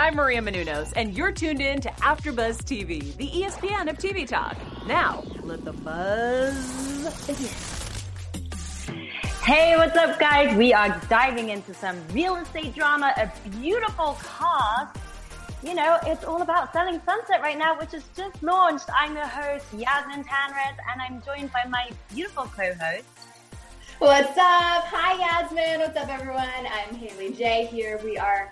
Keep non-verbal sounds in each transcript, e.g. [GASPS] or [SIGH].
I'm Maria Menounos, and you're tuned in to AfterBuzz TV, the ESPN of TV talk. Now, let the buzz begin. Hey, what's up, guys? We are diving into some real estate drama, a beautiful cast. You know, it's all about selling Sunset right now, which is just launched. I'm your host, Yasmin Tanres, and I'm joined by my beautiful co-host, What's up? Hi, Yasmin. What's up, everyone? I'm Haley J here. We are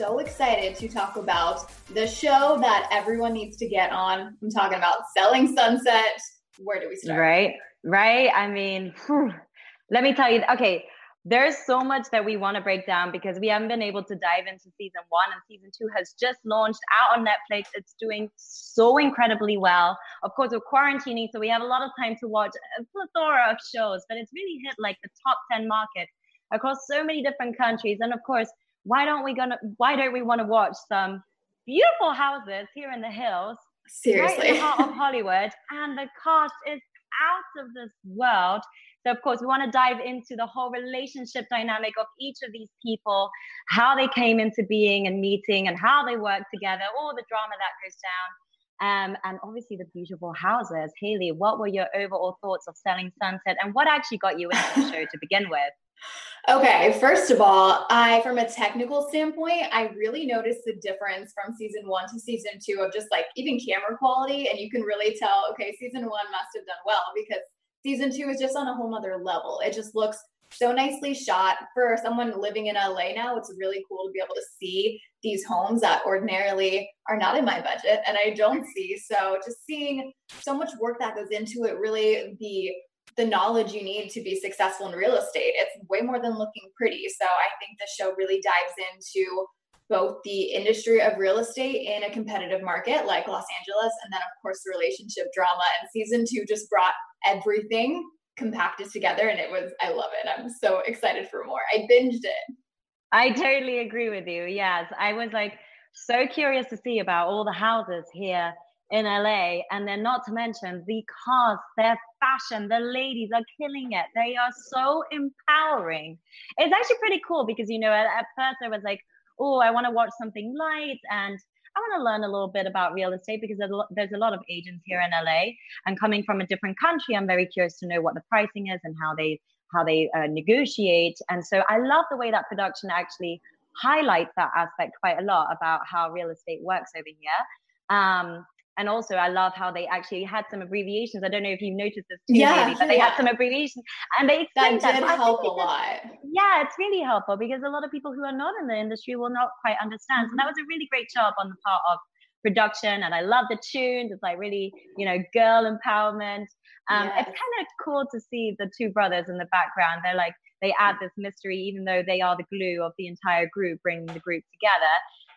so excited to talk about the show that everyone needs to get on. I'm talking about Selling Sunset. Where do we start? Right, right. I mean, whew. let me tell you. Okay, there's so much that we want to break down because we haven't been able to dive into season one, and season two has just launched out on Netflix. It's doing so incredibly well. Of course, we're quarantining, so we have a lot of time to watch a plethora of shows, but it's really hit like the top 10 market across so many different countries. And of course, why don't we gonna why don't we want to watch some beautiful houses here in the hills seriously. right in the heart of hollywood and the cast is out of this world? So of course we want to dive into the whole relationship dynamic of each of these people how they came into being and meeting and how they work together all the drama that goes down. Um, and obviously the beautiful houses. Haley what were your overall thoughts of selling sunset and what actually got you into the show to begin with [LAUGHS] Okay, first of all, I from a technical standpoint, I really noticed the difference from season 1 to season 2 of just like even camera quality and you can really tell okay, season 1 must have done well because season 2 is just on a whole other level. It just looks so nicely shot for someone living in LA now. It's really cool to be able to see these homes that ordinarily are not in my budget and I don't see. So just seeing so much work that goes into it, really the the knowledge you need to be successful in real estate. It's way more than looking pretty. So I think the show really dives into both the industry of real estate in a competitive market like Los Angeles, and then, of course, the relationship drama. And season two just brought everything compacted together, and it was, I love it. I'm so excited for more. I binged it. I totally agree with you. Yes. I was like so curious to see about all the houses here in LA. And then, not to mention the cast, their fashion, the ladies are killing it. They are so empowering. It's actually pretty cool because, you know, at, at first I was like, oh, I want to watch something light and I want to learn a little bit about real estate because there's a lot of agents here in LA. And coming from a different country, I'm very curious to know what the pricing is and how they how they uh, negotiate. And so I love the way that production actually highlights that aspect quite a lot about how real estate works over here. Um, and also, I love how they actually had some abbreviations. I don't know if you've noticed this too, yeah, maybe, but they yeah. had some abbreviations, and they explained that did that. help a lot. Yeah, it's really helpful because a lot of people who are not in the industry will not quite understand. Mm-hmm. So that was a really great job on the part of production, and I love the tunes. It's like really, you know, girl empowerment. Um, yes. It's kind of cool to see the two brothers in the background. They're like they add this mystery, even though they are the glue of the entire group, bringing the group together.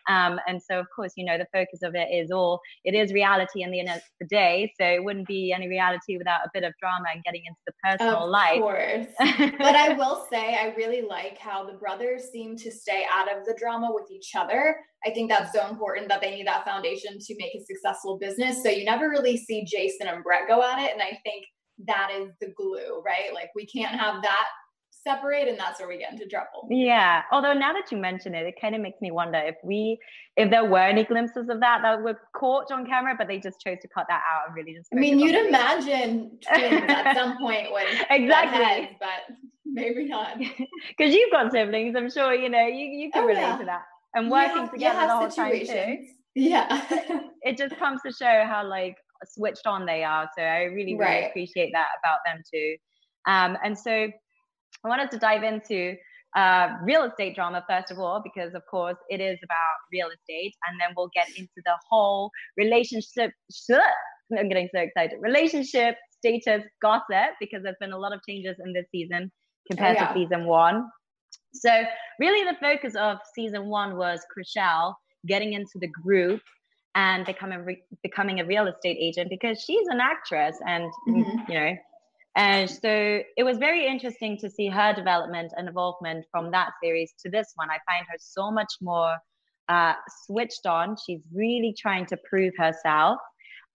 Um, and so, of course, you know, the focus of it is all, it is reality in the end of the day. So it wouldn't be any reality without a bit of drama and getting into the personal of life. Of course. [LAUGHS] but I will say, I really like how the brothers seem to stay out of the drama with each other. I think that's so important that they need that foundation to make a successful business. So you never really see Jason and Brett go at it. And I think that is the glue, right? Like we can't have that separate and that's where we get into trouble. Yeah although now that you mention it it kind of makes me wonder if we if there were any glimpses of that that were caught on camera but they just chose to cut that out and really just i mean you'd imagine twins at [LAUGHS] some point when exactly. heads, but maybe not. [LAUGHS] Because you've got siblings i'm sure you know you, you can oh, relate yeah. to that. And working together the whole situations. time too. yeah. [LAUGHS] It just comes to show how like switched on they are so i really really right. appreciate that about them too. Um, and so I wanted to dive into uh, real estate drama first of all, because of course it is about real estate, and then we'll get into the whole relationship. I'm getting so excited. Relationship status gossip because there's been a lot of changes in this season compared yeah. to season one. So really, the focus of season one was Chrishell getting into the group and becoming re- becoming a real estate agent because she's an actress and mm-hmm. you know and so it was very interesting to see her development and involvement from that series to this one. I find her so much more uh, switched on. She's really trying to prove herself.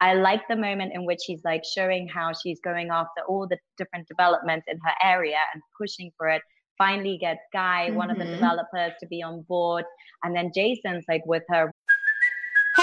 I like the moment in which she's like showing how she's going after all the different developments in her area and pushing for it. Finally, gets Guy, mm-hmm. one of the mm-hmm. developers, to be on board, and then Jason's like with her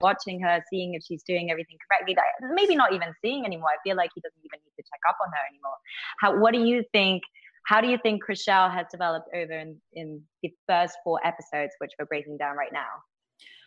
watching her, seeing if she's doing everything correctly. That Maybe not even seeing anymore. I feel like he doesn't even need to check up on her anymore. How? What do you think? How do you think Chrishell has developed over in, in the first four episodes, which we're breaking down right now?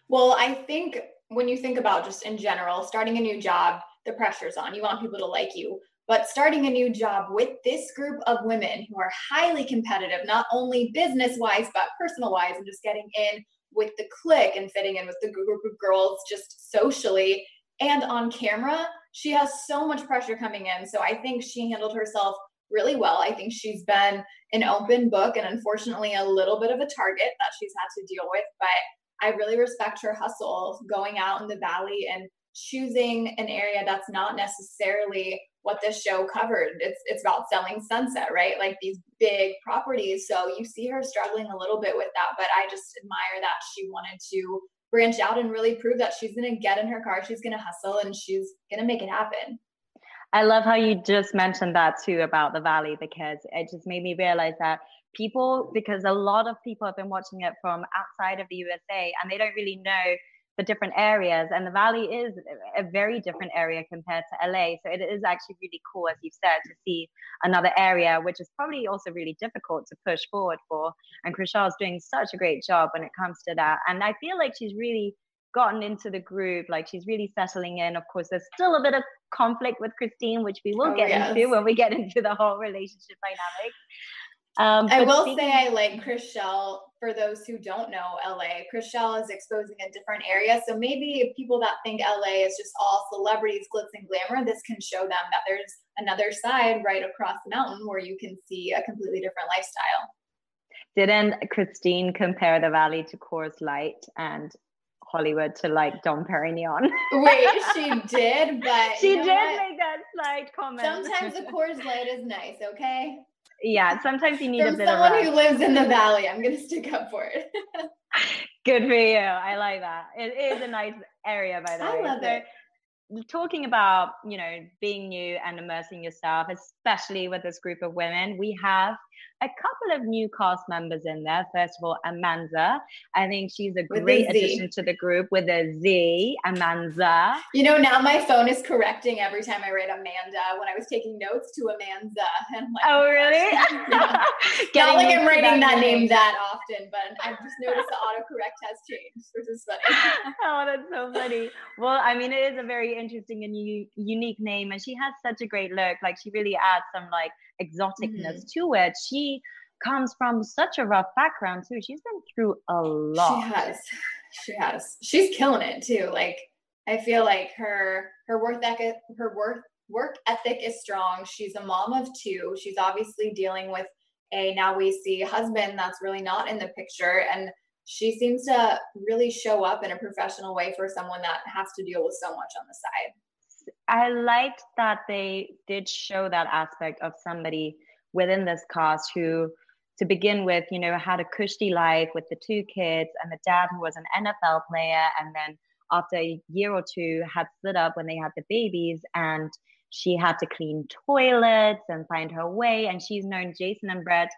Well, I think when you think about just in general, starting a new job, the pressure's on. You want people to like you. But starting a new job with this group of women who are highly competitive, not only business wise, but personal wise, and just getting in with the clique and fitting in with the group of girls just socially and on camera, she has so much pressure coming in. So I think she handled herself really well. I think she's been an open book and unfortunately a little bit of a target that she's had to deal with. But I really respect her hustle going out in the valley and choosing an area that's not necessarily what this show covered. It's it's about selling Sunset, right? Like these big properties. So you see her struggling a little bit with that, but I just admire that she wanted to branch out and really prove that she's going to get in her car, she's going to hustle and she's going to make it happen. I love how you just mentioned that too about the valley because it just made me realize that people because a lot of people have been watching it from outside of the USA and they don't really know the different areas and the valley is a very different area compared to la so it is actually really cool as you've said to see another area which is probably also really difficult to push forward for and Chrishell's doing such a great job when it comes to that and i feel like she's really gotten into the group like she's really settling in of course there's still a bit of conflict with christine which we will oh, get yes. into when we get into the whole relationship dynamic um, I will speaking- say I like Chrishell. For those who don't know LA, Chrishell is exposing a different area. So maybe people that think LA is just all celebrities, glitz and glamour, this can show them that there's another side right across the mountain where you can see a completely different lifestyle. Didn't Christine compare the valley to Coors Light and Hollywood to like Dom Perignon. [LAUGHS] Wait, she did, but she did what? make that slight comment. Sometimes the Coors Light is nice, okay? Yeah, sometimes you need From a bit someone of someone who lives in the valley. I'm gonna stick up for it. [LAUGHS] Good for you. I like that. It is a nice area, by the I way. I love so, it talking about you know being new and immersing yourself especially with this group of women we have a couple of new cast members in there first of all Amanza. i think she's a great a addition to the group with a z Amanza. you know now my phone is correcting every time i write amanda when i was taking notes to Amanda. [LAUGHS] and like, oh really [LAUGHS] yeah. [LAUGHS] not like i'm writing that, that name that often but i've just noticed the autocorrect has changed which is funny oh that's so funny well i mean it is a very interesting and u- unique name and she has such a great look like she really adds some like exoticness mm-hmm. to it she comes from such a rough background too. She's been through a lot. She has. She has. She's killing it too. Like i feel like her her work ethic her work work ethic is strong. She's a mom of two. She's obviously dealing with a now we see husband that's really not in the picture. And she seems to really show up in a professional way for someone that has to deal with so much on the side. I liked that they did show that aspect of somebody within this cast who, to begin with, you know, had a cushy life with the two kids and the dad who was an NFL player. And then after a year or two had split up when they had the babies and she had to clean toilets and find her way. And she's known Jason and Brett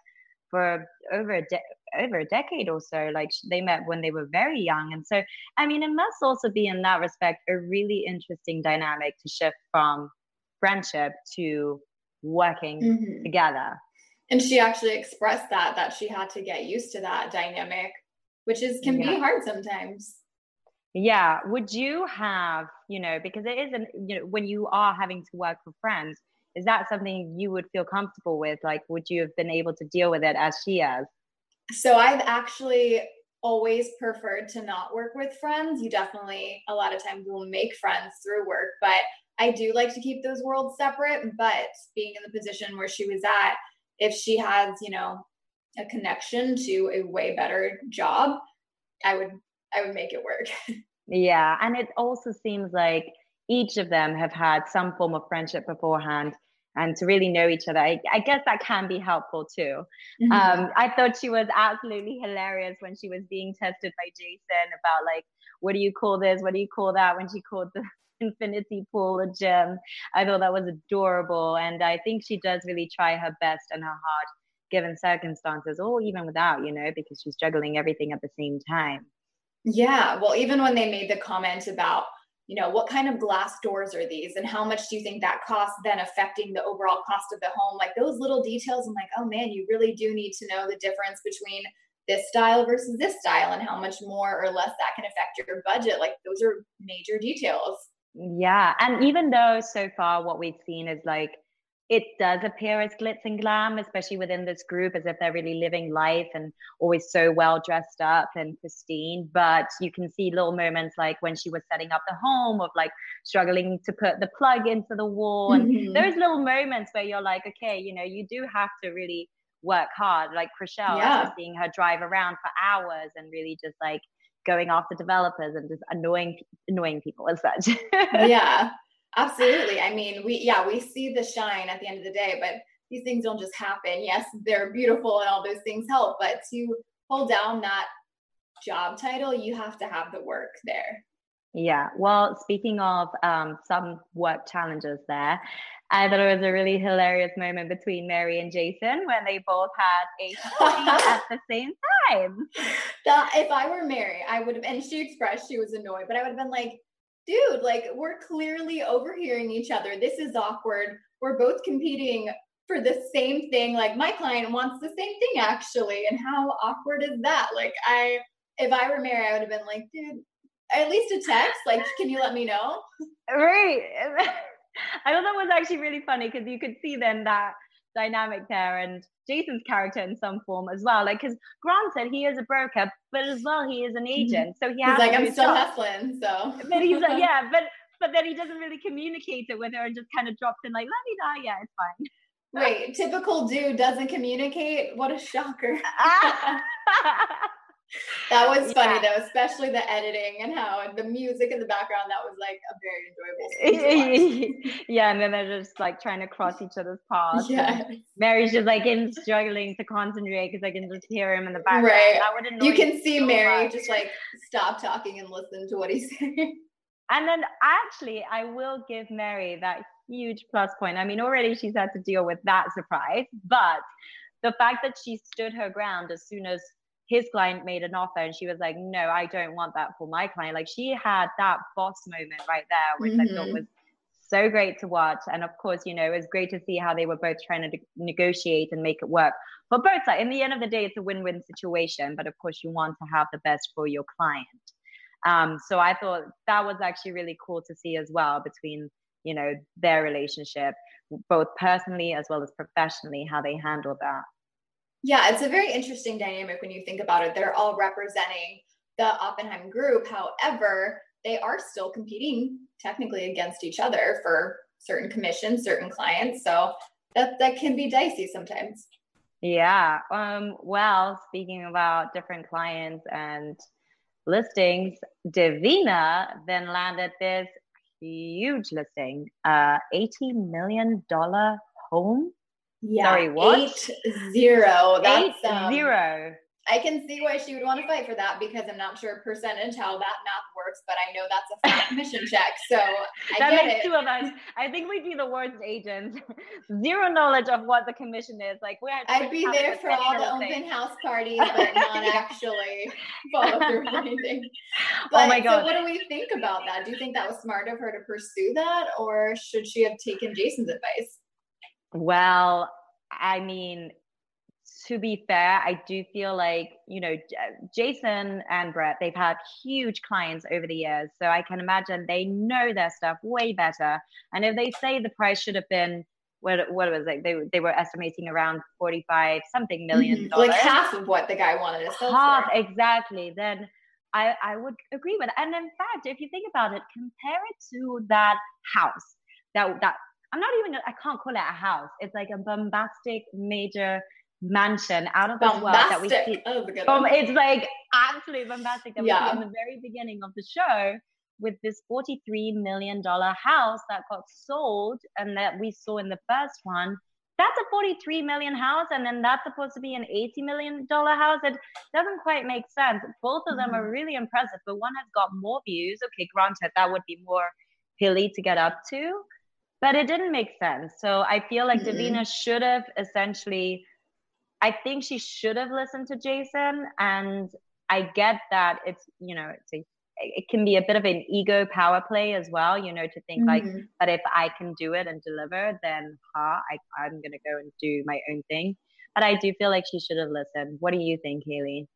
for over a de- over a decade or so. Like they met when they were very young, and so I mean, it must also be in that respect a really interesting dynamic to shift from friendship to working mm-hmm. together. And she actually expressed that that she had to get used to that dynamic, which is can yeah. be hard sometimes. Yeah. Would you have, you know, because it is an, you know, when you are having to work for friends, is that something you would feel comfortable with? Like, would you have been able to deal with it as she has? So I've actually always preferred to not work with friends. You definitely, a lot of times, will make friends through work, but I do like to keep those worlds separate. But being in the position where she was at, if she has, you know, a connection to a way better job, I would I would make it work. [LAUGHS] Yeah, and it also seems like each of them have had some form of friendship beforehand and to really know each other. I, I guess that can be helpful too. Mm-hmm. Um, I thought she was absolutely hilarious when she was being tested by Jason about like, what do you call this? What do you call that? When she called the infinity pool a gym. I thought that was adorable. And I think she does really try her best and her heart given circumstances, or even without, you know, because she's juggling everything at the same time. Yeah. Well, even when they made the comment about you know, what kind of glass doors are these and how much do you think that costs then affecting the overall cost of the home? Like those little details, I'm like, oh man, you really do need to know the difference between this style versus this style and how much more or less that can affect your budget. Like those are major details. Yeah. And even though so far what we've seen is like it does appear as glitz and glam, especially within this group, as if they're really living life and always so well dressed up and pristine. But you can see little moments like when she was setting up the home of like struggling to put the plug into the wall. And mm-hmm. those little moments where you're like, okay, you know, you do have to really work hard. Like Chrishell, yeah. seeing her drive around for hours and really just like going after developers and just annoying annoying people as such. [LAUGHS] yeah. Absolutely. I mean, we yeah, we see the shine at the end of the day, but these things don't just happen. Yes, they're beautiful and all those things help, but to hold down that job title, you have to have the work there. Yeah. Well, speaking of um, some work challenges there, I thought it was a really hilarious moment between Mary and Jason when they both had a [LAUGHS] at the same time. That, if I were Mary, I would have, and she expressed she was annoyed, but I would have been like, dude, like we're clearly overhearing each other. This is awkward. We're both competing for the same thing. Like my client wants the same thing actually. And how awkward is that? Like I if I were Mary, I would have been like, dude, at least a text. Like, can you let me know? [LAUGHS] Right. [LAUGHS] I thought that was actually really funny because you could see then that dynamic there and Jason's character in some form as well. Like, because granted, he is a broker, but as well, he is an mm-hmm. agent. So he has he's like, I'm still hustling. So, [LAUGHS] but he's like, yeah, but [LAUGHS] but then he doesn't really communicate it with her and just kind of drops in like, let me die. Yeah, it's fine. Right. Typical dude doesn't communicate. What a shocker. [LAUGHS] that was funny yeah. though, especially the editing and how the music in the background. That was like a very enjoyable. [LAUGHS] yeah, and then they're just like trying to cross each other's paths. Yeah, Mary's just like in struggling to concentrate because I can just hear him in the background. Right. you can see so Mary much. just like stop talking and listen to what he's [LAUGHS] saying. And then actually, I will give Mary that huge plus point. I mean, already she's had to deal with that surprise, but the fact that she stood her ground as soon as his client made an offer and she was like, no, I don't want that for my client. Like she had that boss moment right there, which mm-hmm. I thought mm-hmm. was so great to watch. And of course, you know, it was great to see how they were both trying to negotiate and make it work for both sides. In the end of the day, it's a win-win situation, but of course you want to have the best for your client. Um, so I thought that was actually really cool to see as well between, you know, their relationship, both personally as well as professionally, how they handled that. Yeah, it's a very interesting dynamic when you think about it. They're all representing the Oppenheim group. However, they are still competing technically against each other for certain commissions, certain clients. So that that can be dicey sometimes. Yeah. Um, well, speaking about different clients and listings, Davina then landed this huge listing, uh, $80 million home yeah, Sorry, what? Eight zero. That's eight um, zero. I can see why she would want to fight for that because I'm not sure percentage how that math works, but I know that's a flat commission [LAUGHS] check. So I that get makes it. two of us. I think we'd be the worst agents. [LAUGHS] Zero knowledge of what the commission is. Like we're. I'd be there for all the open house parties, [LAUGHS] but not actually follow through anything. But, oh my god! So what do we think about that? Do you think that was smart of her to pursue that, or should she have taken Jason's advice? Well, I mean, to be fair, I do feel like, you know, Jason and Brett, they've had huge clients over the years. So I can imagine they know their stuff way better. And if they say the price should have been, what, what was it? They, they were estimating around 45 something mm-hmm. million dollars. Like half of what the guy wanted to sell Half, for. exactly. Then I, I would agree with it. And in fact, if you think about it, compare it to that house that, that I'm not even, I can't call it a house. It's like a bombastic, major mansion out of this world that we see. Um, it's like absolutely bombastic that yeah. we see in the very beginning of the show with this $43 million house that got sold and that we saw in the first one that's a 43 million house and then that's supposed to be an 80 million dollar house it doesn't quite make sense both of them mm-hmm. are really impressive but one has got more views okay granted that would be more hilly to get up to but it didn't make sense so i feel like mm-hmm. davina should have essentially i think she should have listened to jason and i get that it's you know it's a it can be a bit of an ego power play as well, you know, to think mm-hmm. like but if I can do it and deliver, then ha, I, I'm going to go and do my own thing. But I do feel like she should have listened. What do you think, Haley?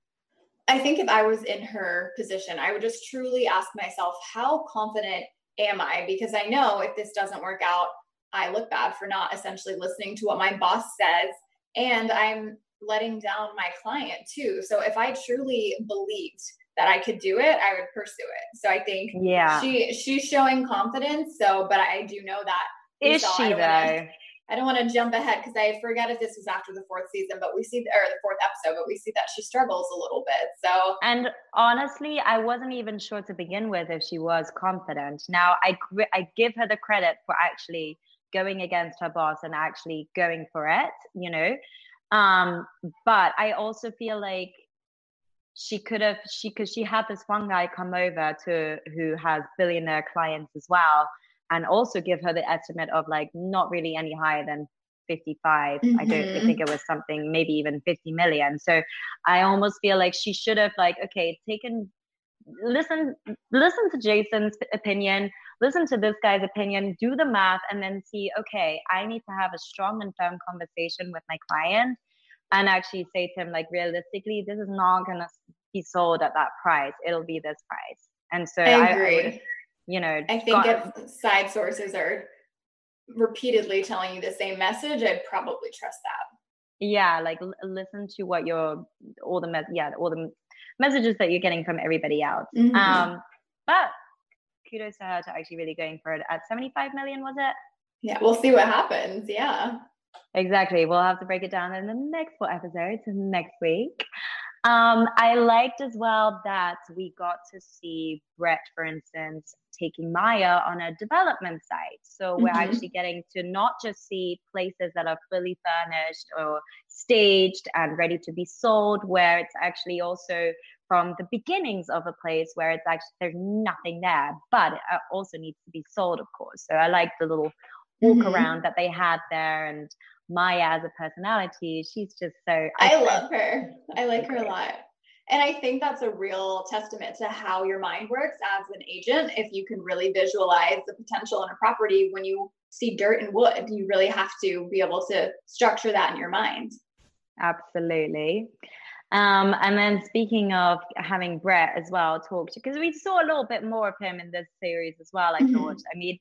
I think if I was in her position, I would just truly ask myself, how confident am I? Because I know if this doesn't work out, I look bad for not essentially listening to what my boss says. And I'm letting down my client too. So if I truly believed that I could do it, I would pursue it. So I think yeah, she she's showing confidence. So, but I do know that is she though? I don't want to jump ahead because I forget if this was after the fourth season, but we see or the fourth episode, but we see that she struggles a little bit. So and honestly, I wasn't even sure to begin with if she was confident. Now I I give her the credit for actually going against her boss and actually going for it, you know. Um, but I also feel like she could have she because she had this one guy come over to who has billionaire clients as well and also give her the estimate of like not really any higher than 55 mm-hmm. i don't mm-hmm. think it was something maybe even 50 million so i almost feel like she should have like okay taken listen listen to jason's opinion listen to this guy's opinion do the math and then see okay i need to have a strong and firm conversation with my client and actually say to him like realistically this is not going to be sold at that price it'll be this price and so i agree I, I you know i think got, if side sources are repeatedly telling you the same message i'd probably trust that yeah like l- listen to what your all the me- yeah all the messages that you're getting from everybody else mm-hmm. um but kudos to her to actually really going for it at 75 million was it yeah we'll see what happens yeah Exactly. We'll have to break it down in the next four episodes next week. Um, I liked as well that we got to see Brett, for instance, taking Maya on a development site. So we're mm-hmm. actually getting to not just see places that are fully furnished or staged and ready to be sold, where it's actually also from the beginnings of a place where it's actually there's nothing there, but it also needs to be sold, of course. So I like the little walk mm-hmm. around that they had there and Maya as a personality, she's just so. I, I love her. I like her a lot. And I think that's a real testament to how your mind works as an agent. If you can really visualize the potential in a property when you see dirt and wood, you really have to be able to structure that in your mind. Absolutely. Um, and then speaking of having Brett as well talk to, because we saw a little bit more of him in this series as well. I mm-hmm. thought. I mean,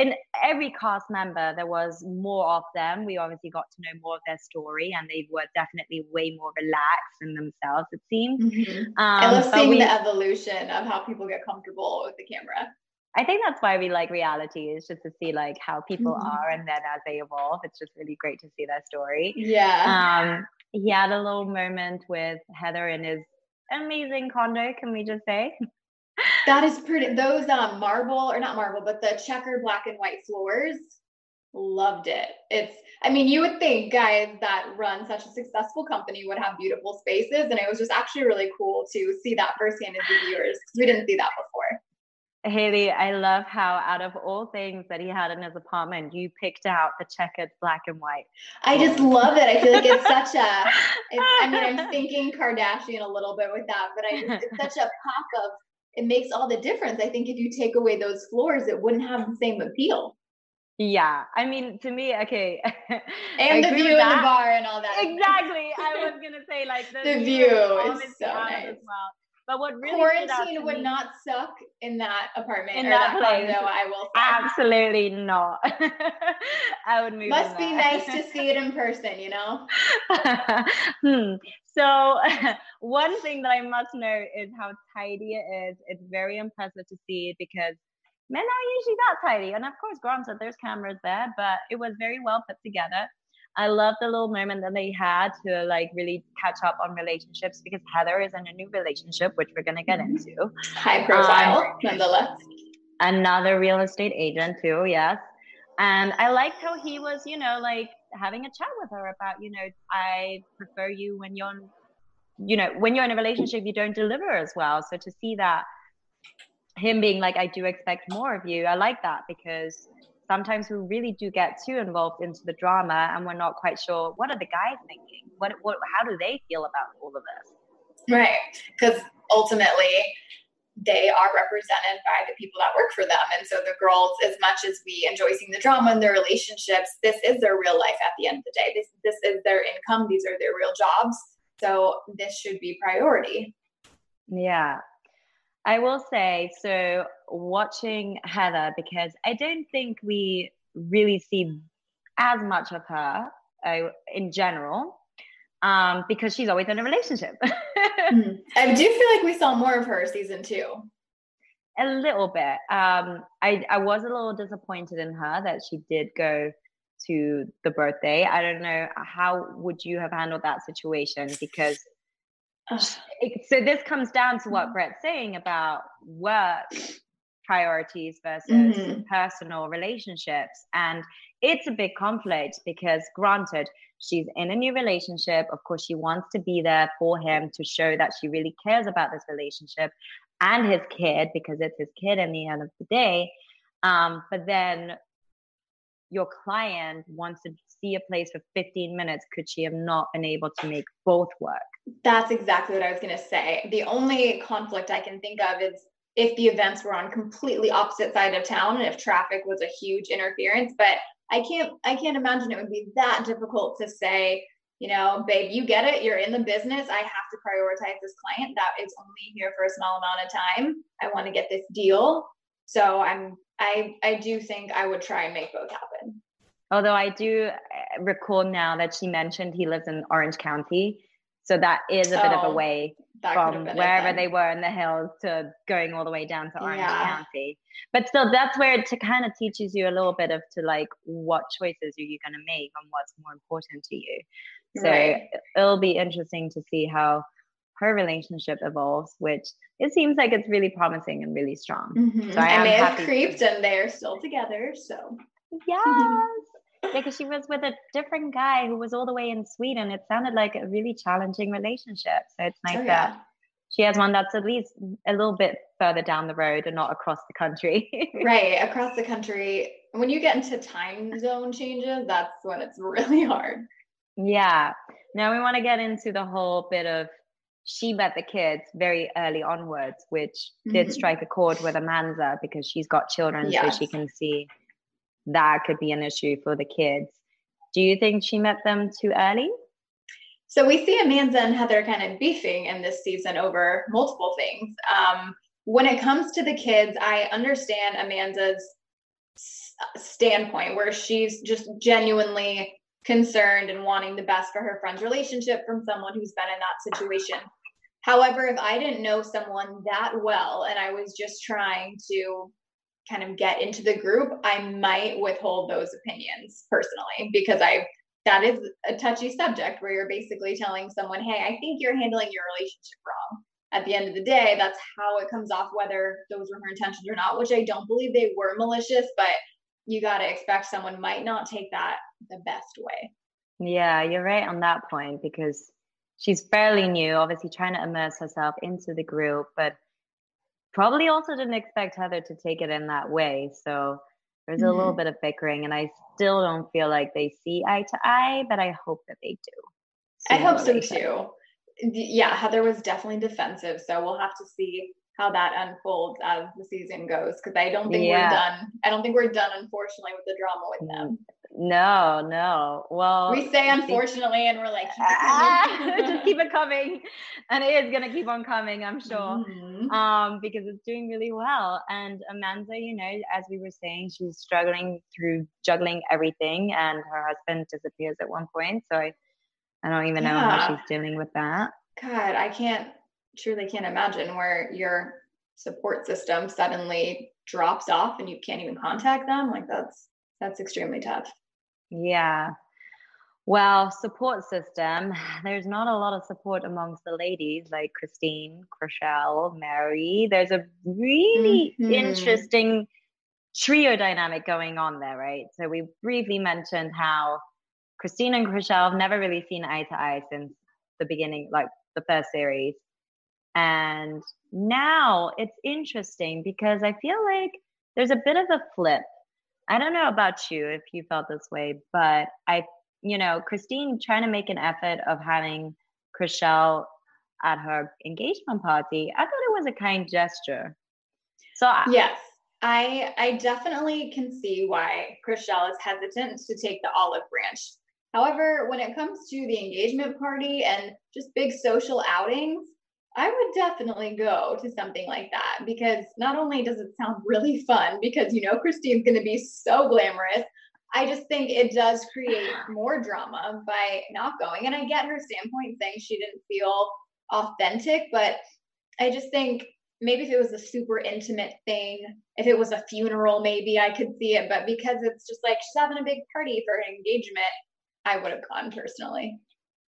in every cast member, there was more of them. We obviously got to know more of their story, and they were definitely way more relaxed in themselves. It seemed. Mm-hmm. Um, I love seeing we, the evolution of how people get comfortable with the camera. I think that's why we like reality is just to see like how people mm-hmm. are and then as they evolve. It's just really great to see their story. Yeah. Um, he had a little moment with Heather in his amazing condo, can we just say? that is pretty those um marble or not marble, but the checkered black and white floors. Loved it. It's I mean, you would think guys that run such a successful company would have beautiful spaces. And it was just actually really cool to see that firsthand as the viewers because we didn't see that before. Haley, I love how out of all things that he had in his apartment, you picked out the checkered black and white. I just love it. I feel like it's such a, [LAUGHS] it's, I mean, I'm thinking Kardashian a little bit with that, but I, it's such a pop of, it makes all the difference. I think if you take away those floors, it wouldn't have the same appeal. Yeah, I mean, to me, okay. [LAUGHS] and the view in the bar and all that. Exactly. I was [LAUGHS] gonna say like the, the view, view is so nice. As well. But what really quarantine would me, not suck in that apartment in that, that place. Condo, I will say. Absolutely not. [LAUGHS] I would move. It. Must be nice to [LAUGHS] see it in person, you know. hmm. So [LAUGHS] one thing that I must know is how tidy it is. It's very impressive to see because men are usually that tidy. And of course, granted, there's cameras there, but it was very well put together. I love the little moment that they had to like really catch up on relationships because Heather is in a new relationship, which we're gonna get into. [LAUGHS] High profile, um, nonetheless. Another real estate agent too, yes. And I liked how he was, you know, like having a chat with her about, you know, I prefer you when you're, you know, when you're in a relationship, you don't deliver as well. So to see that him being like, I do expect more of you, I like that because sometimes we really do get too involved into the drama and we're not quite sure what are the guys thinking? What, what how do they feel about all of this? Right because ultimately they are represented by the people that work for them. And so the girls as much as we enjoy seeing the drama in their relationships this is their real life at the end of the day. This this is their income. These are their real jobs. So this should be priority. Yeah I will say so watching Heather because I don't think we really see as much of her uh, in general um, because she's always in a relationship. mm-hmm. [LAUGHS] I do feel like we saw more of her season two. A little bit. Um, I, I was a little disappointed in her that she did go to the birthday. I don't know how would you have handled that situation because so this comes down to what mm-hmm. Brett's saying about work priorities versus mm-hmm. personal relationships. And it's a big conflict because, granted, she's in a new relationship. Of course, she wants to be there for him to show that she really cares about this relationship and his kid because it's his kid in the end of the day. Um, but then your client wants to see a place for 15 minutes. Could she have not been able to make both work? That's exactly what I was going to say. The only conflict I can think of is if the events were on completely opposite side of town and if traffic was a huge interference, but I can't I can't imagine it would be that difficult to say, you know, babe, you get it, you're in the business. I have to prioritize this client that is only here for a small amount of time. I want to get this deal. So I'm I I do think I would try and make both happen. Although I do uh, recall now that she mentioned he lives in Orange County. So that is a bit of a oh, way from wherever they were in the hills to going all the way down to Orange yeah. County. But still, that's where it to kind of teaches you a little bit of to like what choices are you going to make and what's more important to you. So right. it'll be interesting to see how her relationship evolves, which it seems like it's really promising and really strong. Mm-hmm. So I and they have creeped to- and they're still together. So yes, [LAUGHS] yeah, because she was with a different guy who was all the way in Sweden. It sounded like a really challenging relationship. So it's nice oh, yeah. that she has one that's at least a little bit further down the road and not across the country. [LAUGHS] right, across the country. When you get into time zone changes, that's when it's really hard. Yeah. Now we want to get into the whole bit of she met the kids very early onwards, which mm-hmm. did strike a chord with Amanza because she's got children, yes. so she can see that could be an issue for the kids. Do you think she met them too early? So we see Amanza and Heather kind of beefing in this season over multiple things. Um, when it comes to the kids, I understand Amanza's standpoint where she's just genuinely concerned and wanting the best for her friend's relationship from someone who's been in that situation. However, if I didn't know someone that well and I was just trying to kind of get into the group, I might withhold those opinions personally because I that is a touchy subject where you're basically telling someone, "Hey, I think you're handling your relationship wrong." At the end of the day, that's how it comes off whether those were her intentions or not, which I don't believe they were malicious, but you got to expect someone might not take that the best way. Yeah, you're right on that point because she's fairly new, obviously trying to immerse herself into the group, but probably also didn't expect Heather to take it in that way. So there's mm-hmm. a little mm-hmm. bit of bickering, and I still don't feel like they see eye to eye, but I hope that they do. I hope so too. Yeah, Heather was definitely defensive, so we'll have to see how that unfolds as the season goes because I don't think yeah. we're done. I don't think we're done, unfortunately, with the drama with them. No, no. Well, we say unfortunately, and we're like, keep just [LAUGHS] [LAUGHS] keep it coming, and it is gonna keep on coming, I'm sure, mm-hmm. um, because it's doing really well. And Amanza, you know, as we were saying, she's struggling through juggling everything, and her husband disappears at one point. So I, I don't even yeah. know how she's dealing with that. God, I can't truly can't imagine where your support system suddenly drops off and you can't even contact them. Like that's that's extremely tough. Yeah. Well, support system. There's not a lot of support amongst the ladies like Christine, Chrishell, Mary. There's a really Mhm. interesting trio dynamic going on there, right? So we briefly mentioned how Christine and Chrishell have never really seen eye to eye since the beginning, like the first series. And now it's interesting because I feel like there's a bit of a flip. I don't know about you if you felt this way, but I, you know, Christine trying to make an effort of having Chrishell at her engagement party, I thought it was a kind gesture. So I, Yes. I I definitely can see why Chrishell is hesitant to take the olive branch. However, when it comes to the engagement party and just big social outings, I would definitely go to something like that because not only does it sound really fun because you know Christine's going to be so glamorous, I just think it does create [SIGHS] more drama by not going. And I get her standpoint saying she didn't feel authentic, but I just think maybe if it was a super intimate thing, if it was a funeral, maybe I could see it. But because it's just like she's having a big party for an engagement, I would have gone personally.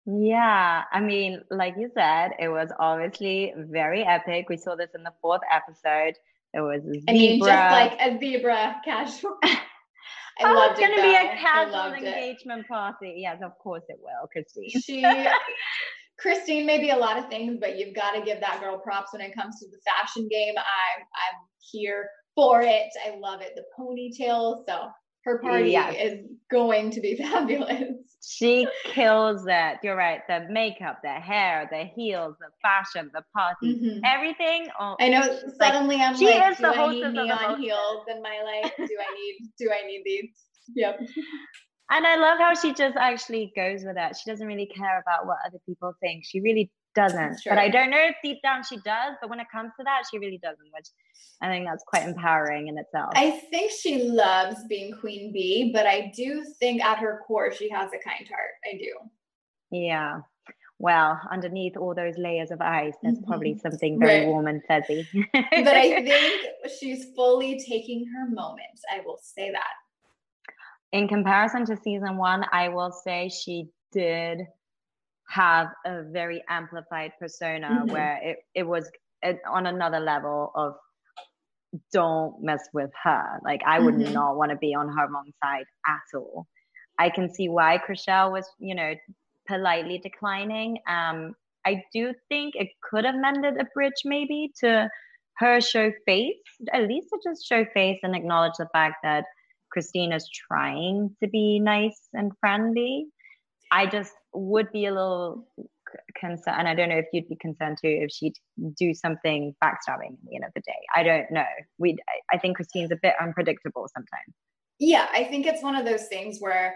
Yeah, I mean, like you said, it was obviously very epic. We saw this in the fourth episode. There was a zebra. I mean, just like a zebra casual. [LAUGHS] I oh, loved it's it. to be a casual loved it. engagement party. Yes, of course it will, Christine. She, [LAUGHS] Christine, may be a lot of things, but you've got to give that girl props when it comes to the fashion game. I, I'm here for it. I love it. The ponytail. So her party Yes. is going to be [LAUGHS] fabulous. She kills it. You're right. The makeup, the hair, the heels, the fashion, the party, Mhm. everything. Oh, I know. she's like- Suddenly, I'm she like, is do the I need of the neon hostess. heels in my life? Do I need? Do I need these? Yep. And I love how she just actually goes with it. She doesn't really care about what other people think. She really doesn't. But I don't know if deep down she does. But when it comes to that, she really doesn't, which I think that's quite empowering in itself. I think she loves being queen bee, but I do think at her core she has a kind heart. I do. yeah. Well, underneath all those layers of ice, there's probably something very Mm-hmm. Right. warm and fuzzy. But I [LAUGHS] think she's fully taking her moment. I will say that. in comparison to season one, I will say she did have a very amplified persona Mhm. where it, it was on another level of don't mess with her. Like I would Mhm. not want to be on her wrong side at all. I can see why Chrishell was, you know, politely declining. Um, I do think it could have mended a bridge maybe to her show face, at least to just show face and acknowledge the fact that Christine is trying to be nice and friendly. I just would be a little concerned, and I don't know if you'd be concerned too if she'd do something backstabbing at the end of the day. I don't know. We, I think Christine's a bit unpredictable sometimes. Yeah, I think it's one of those things where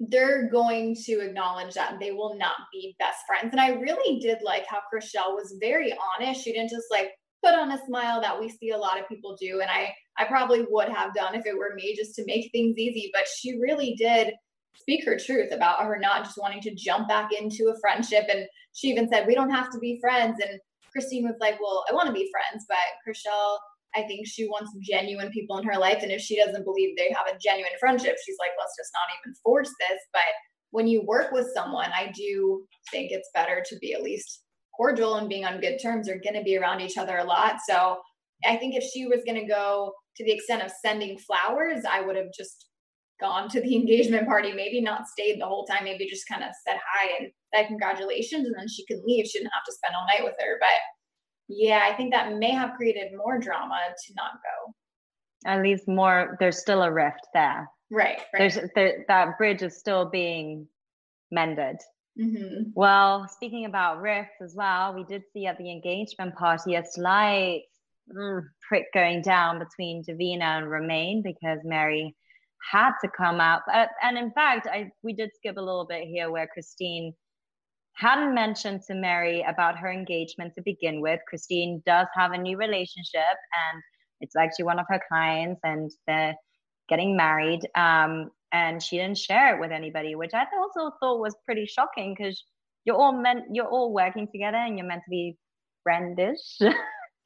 they're going to acknowledge that they will not be best friends. And I really did like how Chrishell was very honest. She didn't just like put on a smile that we see a lot of people do. And I I probably would have done if it were me just to make things easy. But she really did speak her truth about her not just wanting to jump back into a friendship. And she even said, We don't have to be friends. And Christine was like, Well, I want to be friends, but Chrishell I think she wants genuine people in her life. And if she doesn't believe they have a genuine friendship, she's like, let's just not even force this. But when you work with someone, I do think it's better to be at least cordial and being on good terms. You're going to be around each other a lot. So I think if she was going to go to the extent of sending flowers, I would have just gone to the [LAUGHS] engagement party, maybe not stayed the whole time, maybe just kind of said hi and said congratulations, and then she can leave. She didn't have to spend all night with her. But yeah, I think that may have created more drama to not go. At least more, there's still a rift there. Right. right. There's there, that bridge is still being mended. hmm Well, speaking about rifts as well, we did see at the engagement party a slight mm, prick going down between Davina and Romain because Mary had to come out. Uh, and in fact, I we did skip a little bit here where Christine hadn't mentioned to Mary about her engagement to begin with. Christine does have a new relationship, and it's actually one of her clients, and they're getting married. Um, and she didn't share it with anybody, which I also thought was pretty shocking because you're all meant you're all working together and you're meant to be friendish. [LAUGHS]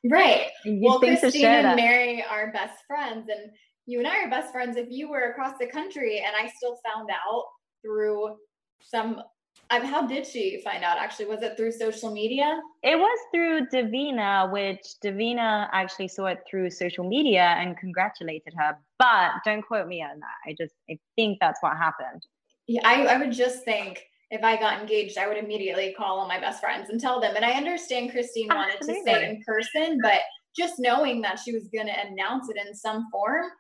Right. you Well, Christine and that. Mary are best friends, and you and I are best friends. If you were across the country and I still found out through some um, how did she find out actually was it through social media it was through davina which davina actually saw it through social media and congratulated her but don't quote me on that i just i think that's what happened yeah i, I would just think if I got engaged, I would immediately call all my best friends and tell them. And I understand Christine wanted Absolutely. to say in person, but just knowing that she was going to announce it in some form,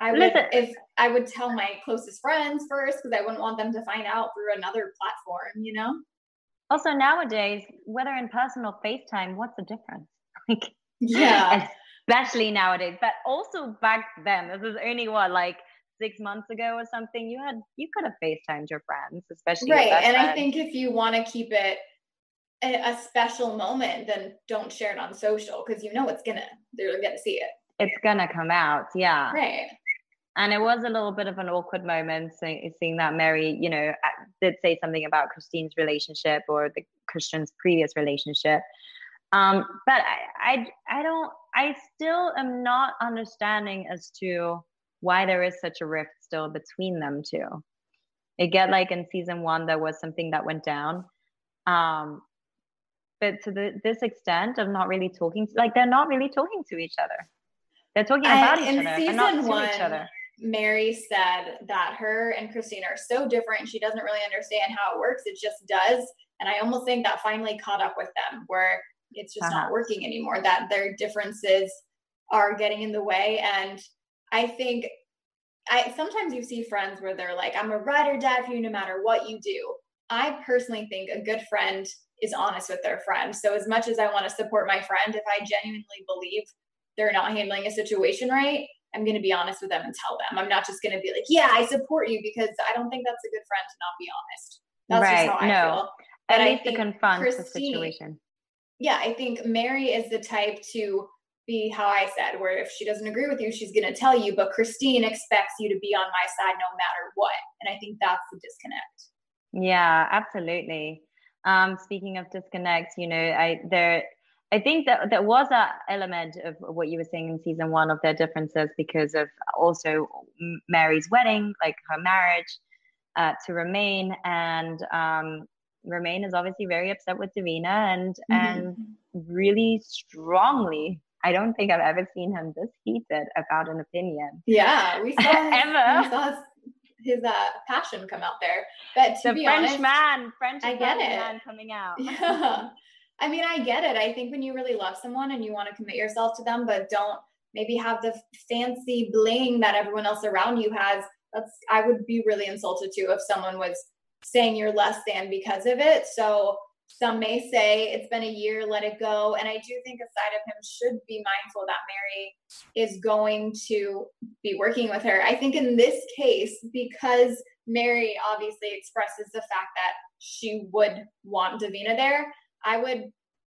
I would Listen. if I would tell my closest friends first because I wouldn't want them to find out through another platform, you know. Also nowadays, whether in person or FaceTime, what's the difference? [LAUGHS] Like yeah, [LAUGHS] especially nowadays. But also back then, this is only what like six months ago or something. You had you could have FaceTimed your friends, especially right. and friends. I think if you want to keep it a, a special moment, then don't share it on social because you know it's gonna they're gonna see it. It's gonna come out, yeah. Right and it was a little bit of an awkward moment seeing that Mary, you know, did say something about Christine's relationship or the Christian's previous relationship. Um, but I, I, I don't, I still am not understanding as to why there is such a rift still between them two. I get like in season one there was something that went down, um, but to the, this extent of not really talking, like they're not really talking to each other. They're talking about I, each other, not one, to each other Mary said that her and Christine are so different. She doesn't really understand how it works. It just does. And I almost think that finally caught up with them where it's just uh-huh. not working anymore, that their differences are getting in the way. And I think I sometimes you see friends where they're like, I'm a ride or die for you no matter what you do. I personally think a good friend is honest with their friend. So as much as I want to support my friend, if I genuinely believe they're not handling a situation right, I'm going to be honest with them and tell them. I'm not just going to be like, yeah, I support you because I don't think that's a good friend to not be honest. That's right. just how I no. feel. At least to confront the situation. Yeah, I think Mary is the type to be how I said, where if she doesn't agree with you, she's going to tell you. But Christine expects you to be on my side no matter what. And I think that's the disconnect. Yeah, absolutely. Um, speaking of disconnects, you know, I there I think that there was an element of what you were saying in season one of their differences because of also Mary's wedding, like her marriage uh, to Romain, and um, Romain is obviously very upset with Davina and mm-hmm. and really strongly. I don't think I've ever seen him this heated about an opinion. Yeah, we saw [LAUGHS] ever. We saw his uh, passion come out there. But to the be French honest, man, French I get it. man coming out. [LAUGHS] Yeah. I mean, I get it. I think when you really love someone and you want to commit yourself to them, but don't maybe have the fancy bling that everyone else around you has, that's I would be really insulted too if someone was saying you're less than because of it. So some may say it's been a year, let it go. And I do think a side of him should be mindful that Mary is going to be working with her. I think in this case, because Mary obviously expresses the fact that she would want Davina there, I would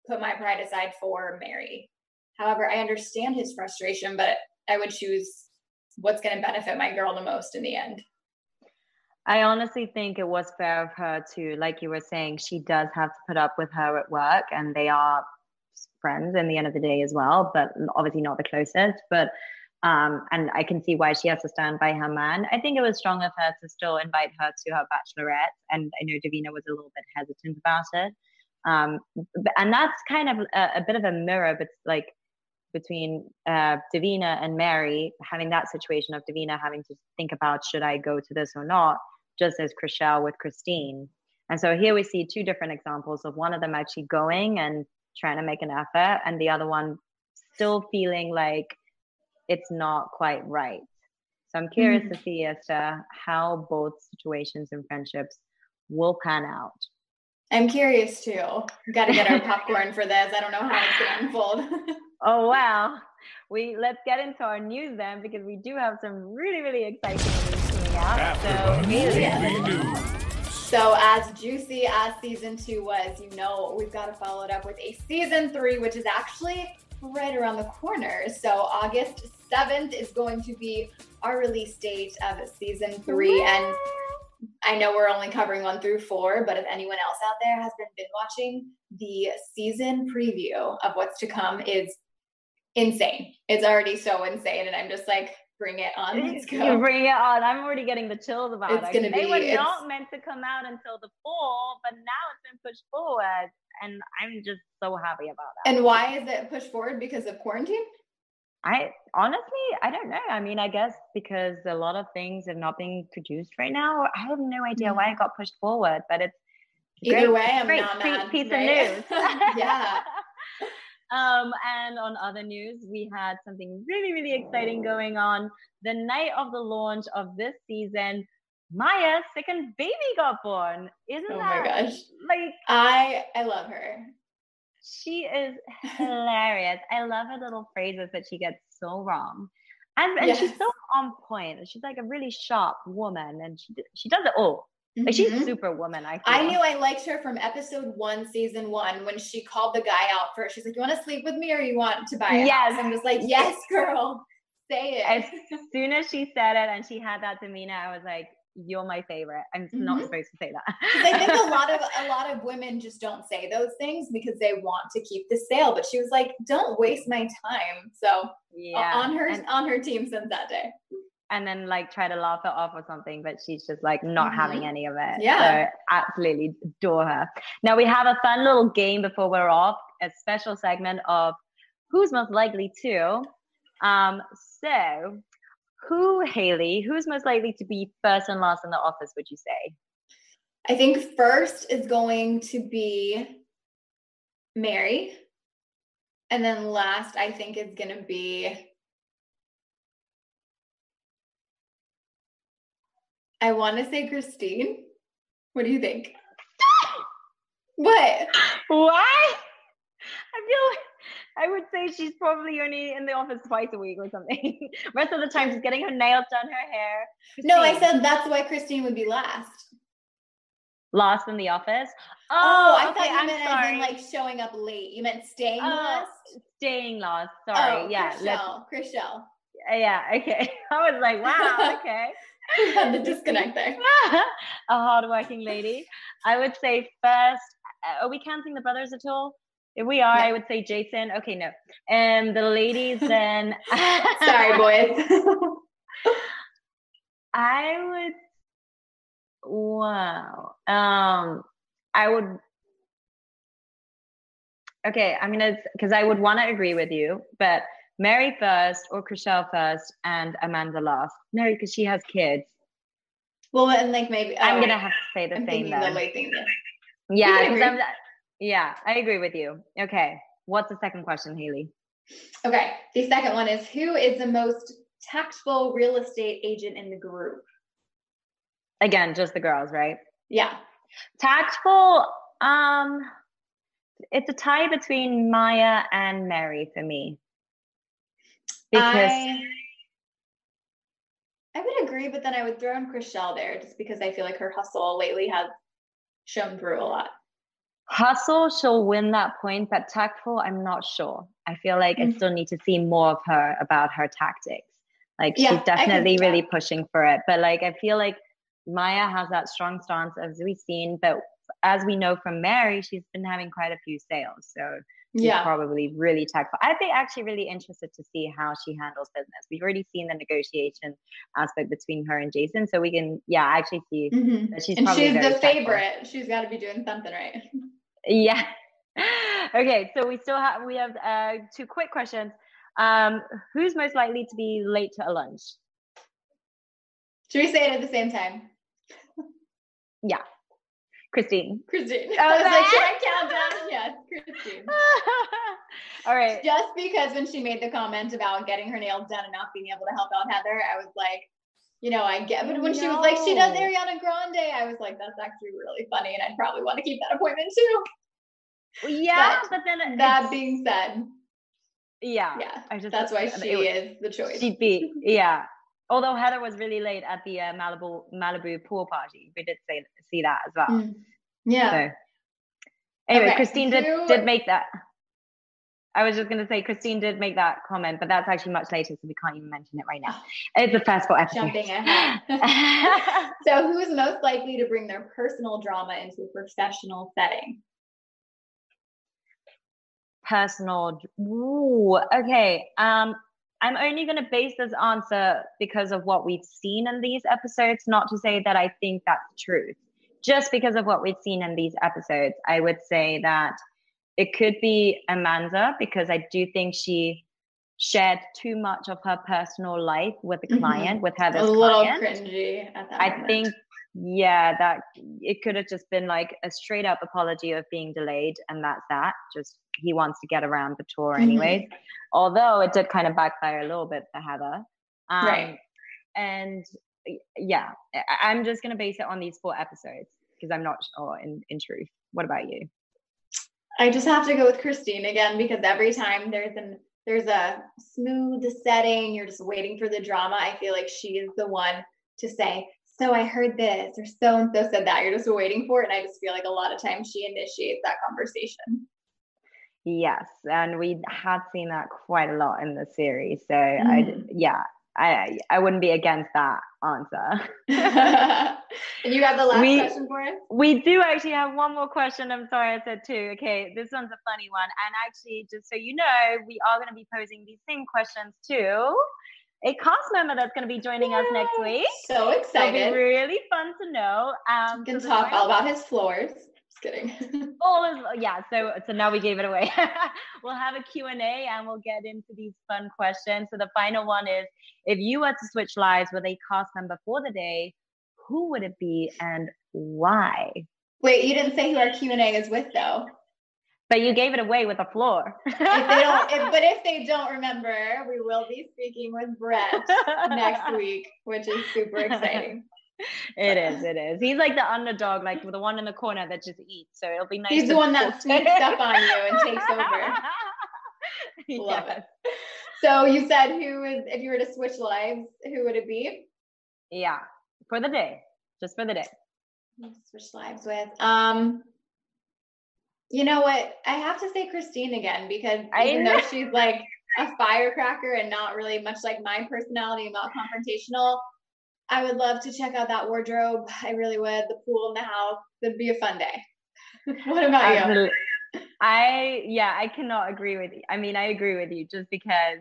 put my pride aside for Mary. However, I understand his frustration, but I would choose what's going to benefit my girl the most in the end. I honestly think it was fair of her to, like you were saying, she does have to put up with her at work, and they are friends in the end of the day as well, but obviously not the closest. But um, and I can see why she has to stand by her man. I think it was strong of her to still invite her to her bachelorette, and I know Davina was a little bit hesitant about it. Um, and that's kind of a, a, bit of a mirror, but like between uh, Davina and Mary, having that situation of Davina having to think about should I go to this or not, just as Chrishell with Christine. And so here we see two different examples of one of them actually going and trying to make an effort, and the other one still feeling like it's not quite right. So I'm curious mm-hmm. to see as to how both situations and friendships will pan out. I'm curious too. Got to get our [LAUGHS] popcorn for this. I don't know how it's going to unfold. [LAUGHS] oh wow. We let's get into our news then because we do have some really really exciting news coming out. so yeah. So as juicy as season two was, you know we've got to follow it up with a season three, which is actually right around the corner. So August 7th is going to be our release date of season three. And I know we're only covering one through four, but if anyone else out there has been binge watching, the season preview of what's to come is insane. It's already so insane. And I'm just like, bring it on. Let's You bring it on. I'm already getting the chills about It's it. gonna they be- were it's- not meant to come out until the fall, but now it's been pushed forward, and I'm just so happy about that. And why is it pushed forward? Because of quarantine? I honestly, I don't know. I mean, I guess because a lot of things are not being produced right now. I have no idea why it got pushed forward, but it's. Either great- way, I'm great not pe- mad. piece right? of news. [LAUGHS] yeah. [LAUGHS] Um, and on other news, we had something really, really exciting going on. The night of the launch of this season, Maya's second baby got born. Isn't Oh my that gosh. like I I love her. She is [LAUGHS] hilarious. I love her little phrases that she gets so wrong. And, and she's so on point. She's like a really sharp woman and she she does it all. Like she's Mhm. superwoman, I feel. I knew I liked her from episode one, season one, when she called the guy out for She's like, You want to sleep with me or you want to buy Yes. I'm just like, Yes, girl. Say it." as soon as she said it and she had that demeanor, I was like, "You're my favorite." I'm not Mhm. supposed to say that. I think a lot of [LAUGHS] a lot of women just don't say those things because they want to keep the sale. But she was like, "Don't waste my time." So yeah, on her and, on her team since that day. and then like try to laugh it off or something, but she's just like not having any of it. Yeah. so absolutely adore her. Now we have a fun little game before we're off, a special segment of who's most likely to. Um, so who Haley? Who's most likely to be first and last in the office? Would you say? I think first is going to be Mary, and then last I think is going to be. I want to say Christine. What do you think? [GASPS] What? Why? I feel like I would say she's probably only in the office twice a week or something. [LAUGHS] Rest of the time, she's getting her nails done, her hair. No, I said that's why Christine would be last. last in the office. Oh, Oh, I okay, thought you I'm meant sorry. like showing up late. You meant staying Oh, last. staying last. Sorry. oh, yeah. Chrishell. Chrishell. uh, yeah. Okay. [LAUGHS] I was like, [LAUGHS] wow. Okay. The disconnect there. a hardworking lady. I would say first. uh, Are we counting the brothers at all? If we are, No. I would say Jason. Okay, no. And the ladies [LAUGHS] then. [LAUGHS] Sorry, boys. [LAUGHS] I would. Wow. Um, I would. Okay, I'm gonna because I would want to agree with you, but Mary first or Chrishell first and Amanza last. Mary because she has kids. well, and like maybe I'm oh, gonna have to say the I'm same the thing. Yeah, can 'cause agree. I'm, yeah, I agree with you. Okay, what's the second question, Haley? Okay. The second one is who is the most tactful real estate agent in the group? Again, just the girls, right? Yeah. Tactful. Um, it's a tie between Maya and Mary for me. Because I, I would agree, but then I would throw in Chrishell there just because I feel like her hustle lately has shown through a lot. Hustle, she'll win that point, but tactful, I'm not sure. I feel like I Mhm. still need to see more of her about her tactics. Like Yeah, she's definitely really pushing for it. But like I feel like Maya has that strong stance as we've seen, but as we know from Mary, she's been having quite a few sales. So she's Yeah. probably really tactful. I'd be actually really interested to see how she handles business. We've already seen the negotiation aspect between her and Jason. So we can, yeah, actually see Mhm. that she's And probably she's the tactful. favorite. She's got to be doing something right. [LAUGHS] Yeah. okay, so we still have we have uh, two quick questions. Um, who's most likely to be late to a lunch? Should we say it at the same time? Yeah, Christine. Christine. Oh, [LAUGHS] I was like, should I count down? Yes, Christine. [LAUGHS] All right. Just because when she made the comment about getting her nails done and not being able to help out Heather, I was like, you know, I get, but when she was like, she does Ariana Grande, I was like, that's actually really funny, and I'd probably want to keep that appointment too. Yeah, But but, then That being said, yeah, yeah, I just that's why she is the choice. She'd be yeah. Although Heather was really late at the uh, Malibu Malibu pool party, we did say see that as well. Mm. Yeah. So anyway, Okay, Christine did did make that. I was just gonna say Christine did make that comment, but that's actually much later, so we can't even mention it right now. It's the first four episode. Jumping ahead. [LAUGHS] so, who is most likely to bring their personal drama into a professional setting? Personal. Ooh, okay. Um, I'm only going to base this answer because of what we've seen in these episodes, not to say that I think that's the truth. Just because of what we've seen in these episodes, I would say that it could be Amanza because I do think she shared too much of her personal life with the mm-hmm. client, mm-hmm. with her a little cringy at that. I moment. think yeah, that it could have just been like a straight up apology of being delayed, and that's that. Just he wants to get around the tour, anyways. Mm-hmm. Although it did kind of backfire a little bit for Heather. Um, right. And yeah, I'm just gonna base it on these four episodes because I'm not sure in in truth. What about you? I just have to go with Christine again because every time there's an there's a smooth setting, you're just waiting for the drama. I feel like she is the one to say, so I heard this or so and so said that. You're just waiting for it. And I just feel like a lot of times she initiates that conversation. Yes. And we had seen that quite a lot in the series. So mm. I yeah, I I wouldn't be against that answer. [LAUGHS] and you have the last we, question for us? We do actually have one more question. I'm sorry I said two. Okay, this one's a funny one. And actually, just so you know, we are going to be posing these same questions too a cast member that's going to be joining Yay. us next week. So excited! It'll be really fun to know. Um, you can so talk all about his floors. Kidding. [LAUGHS] all of yeah. So so now we gave it away. [LAUGHS] we'll have a Q and A and we'll get into these fun questions. So the final one is: if you were to switch lives with a cast member for the day, who would it be and why? Wait, you didn't say who our Q and A is with though. But you gave it away with a floor. if they don't, if, [LAUGHS] but if they don't remember, we will be speaking with Brett next week, which is super exciting. [LAUGHS] It is. It is. He's like the underdog, like the one in the corner that just eats. So it'll be nice. He's the one that sneaks up on you and takes over. [LAUGHS] Love yes. it. So you said who is if you were to switch lives, who would it be? Yeah, for the day, just for the day. Switch lives with. Um, you know what? I have to say Christine again because even though she's like a firecracker and not really much like my personality, not confrontational, I would love to check out that wardrobe. I really would. The pool in the house. It'd be a fun day. [LAUGHS] what about Absolutely. you? I yeah, I cannot agree with you. I mean, I agree with you just because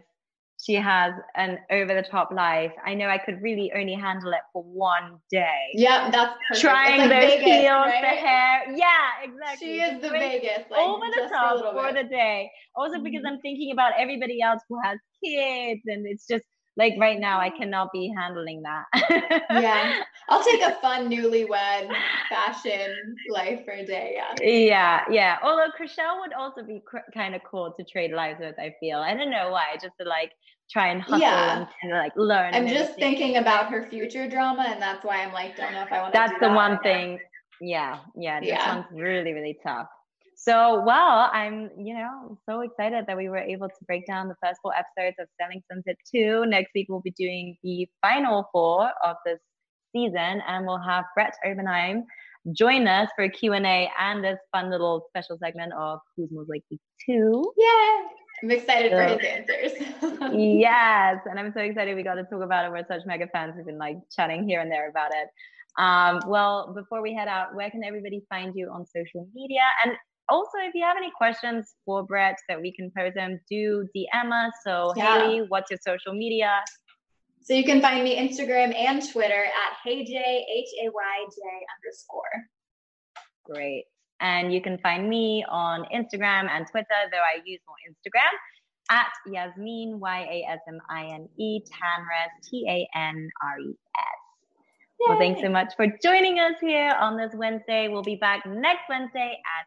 she has an over the top life. I know I could really only handle it for one day. Yeah, that's perfect. Trying like those Vegas, heels, right? the hair. Yeah, exactly. She is the Vegas. Like, over the top for the day. Also mm-hmm. because I'm thinking about everybody else who has kids and it's just like right now I cannot be handling that. yeah. I'll [LAUGHS] take a fun newlywed fashion life for a day. Yeah. Yeah. Yeah. Although Chrishell would also be cr- kind of cool to trade lives with, I feel. I don't know why, just to like try and hustle yeah. and, like learn. I'm just thinking about her future drama and that's why I'm like, don't know if I want to That's the that one thing. Yeah. Yeah. This yeah. one's really, really tough. So, well, I'm, you know, so excited that we were able to break down the first four episodes of Selling Sunset 2. Next week, we'll be doing the final four of this season, and we'll have Brett Oppenheim join us for a Q&A and this fun little special segment of Who's Most Likely To. Yeah, I'm excited so, for his answers. [LAUGHS] yes, and I'm so excited we got to talk about it. We're such mega fans. We've been like chatting here and there about it. Um, well, before we head out, where can everybody find you on social media? And also, if you have any questions for Brett that we can pose them, do DM us. So, yeah. Haley, what's your social media? So you can find me Instagram and Twitter at HeyJ, H-A-Y-J underscore. Great. And you can find me on Instagram and Twitter, though I use more Instagram, at Yasmine, Y-A-S-M-I-N-E, Tanres, T-A-N-R-E-S. Well, thanks so much for joining us here on this Wednesday. We'll be back next Wednesday at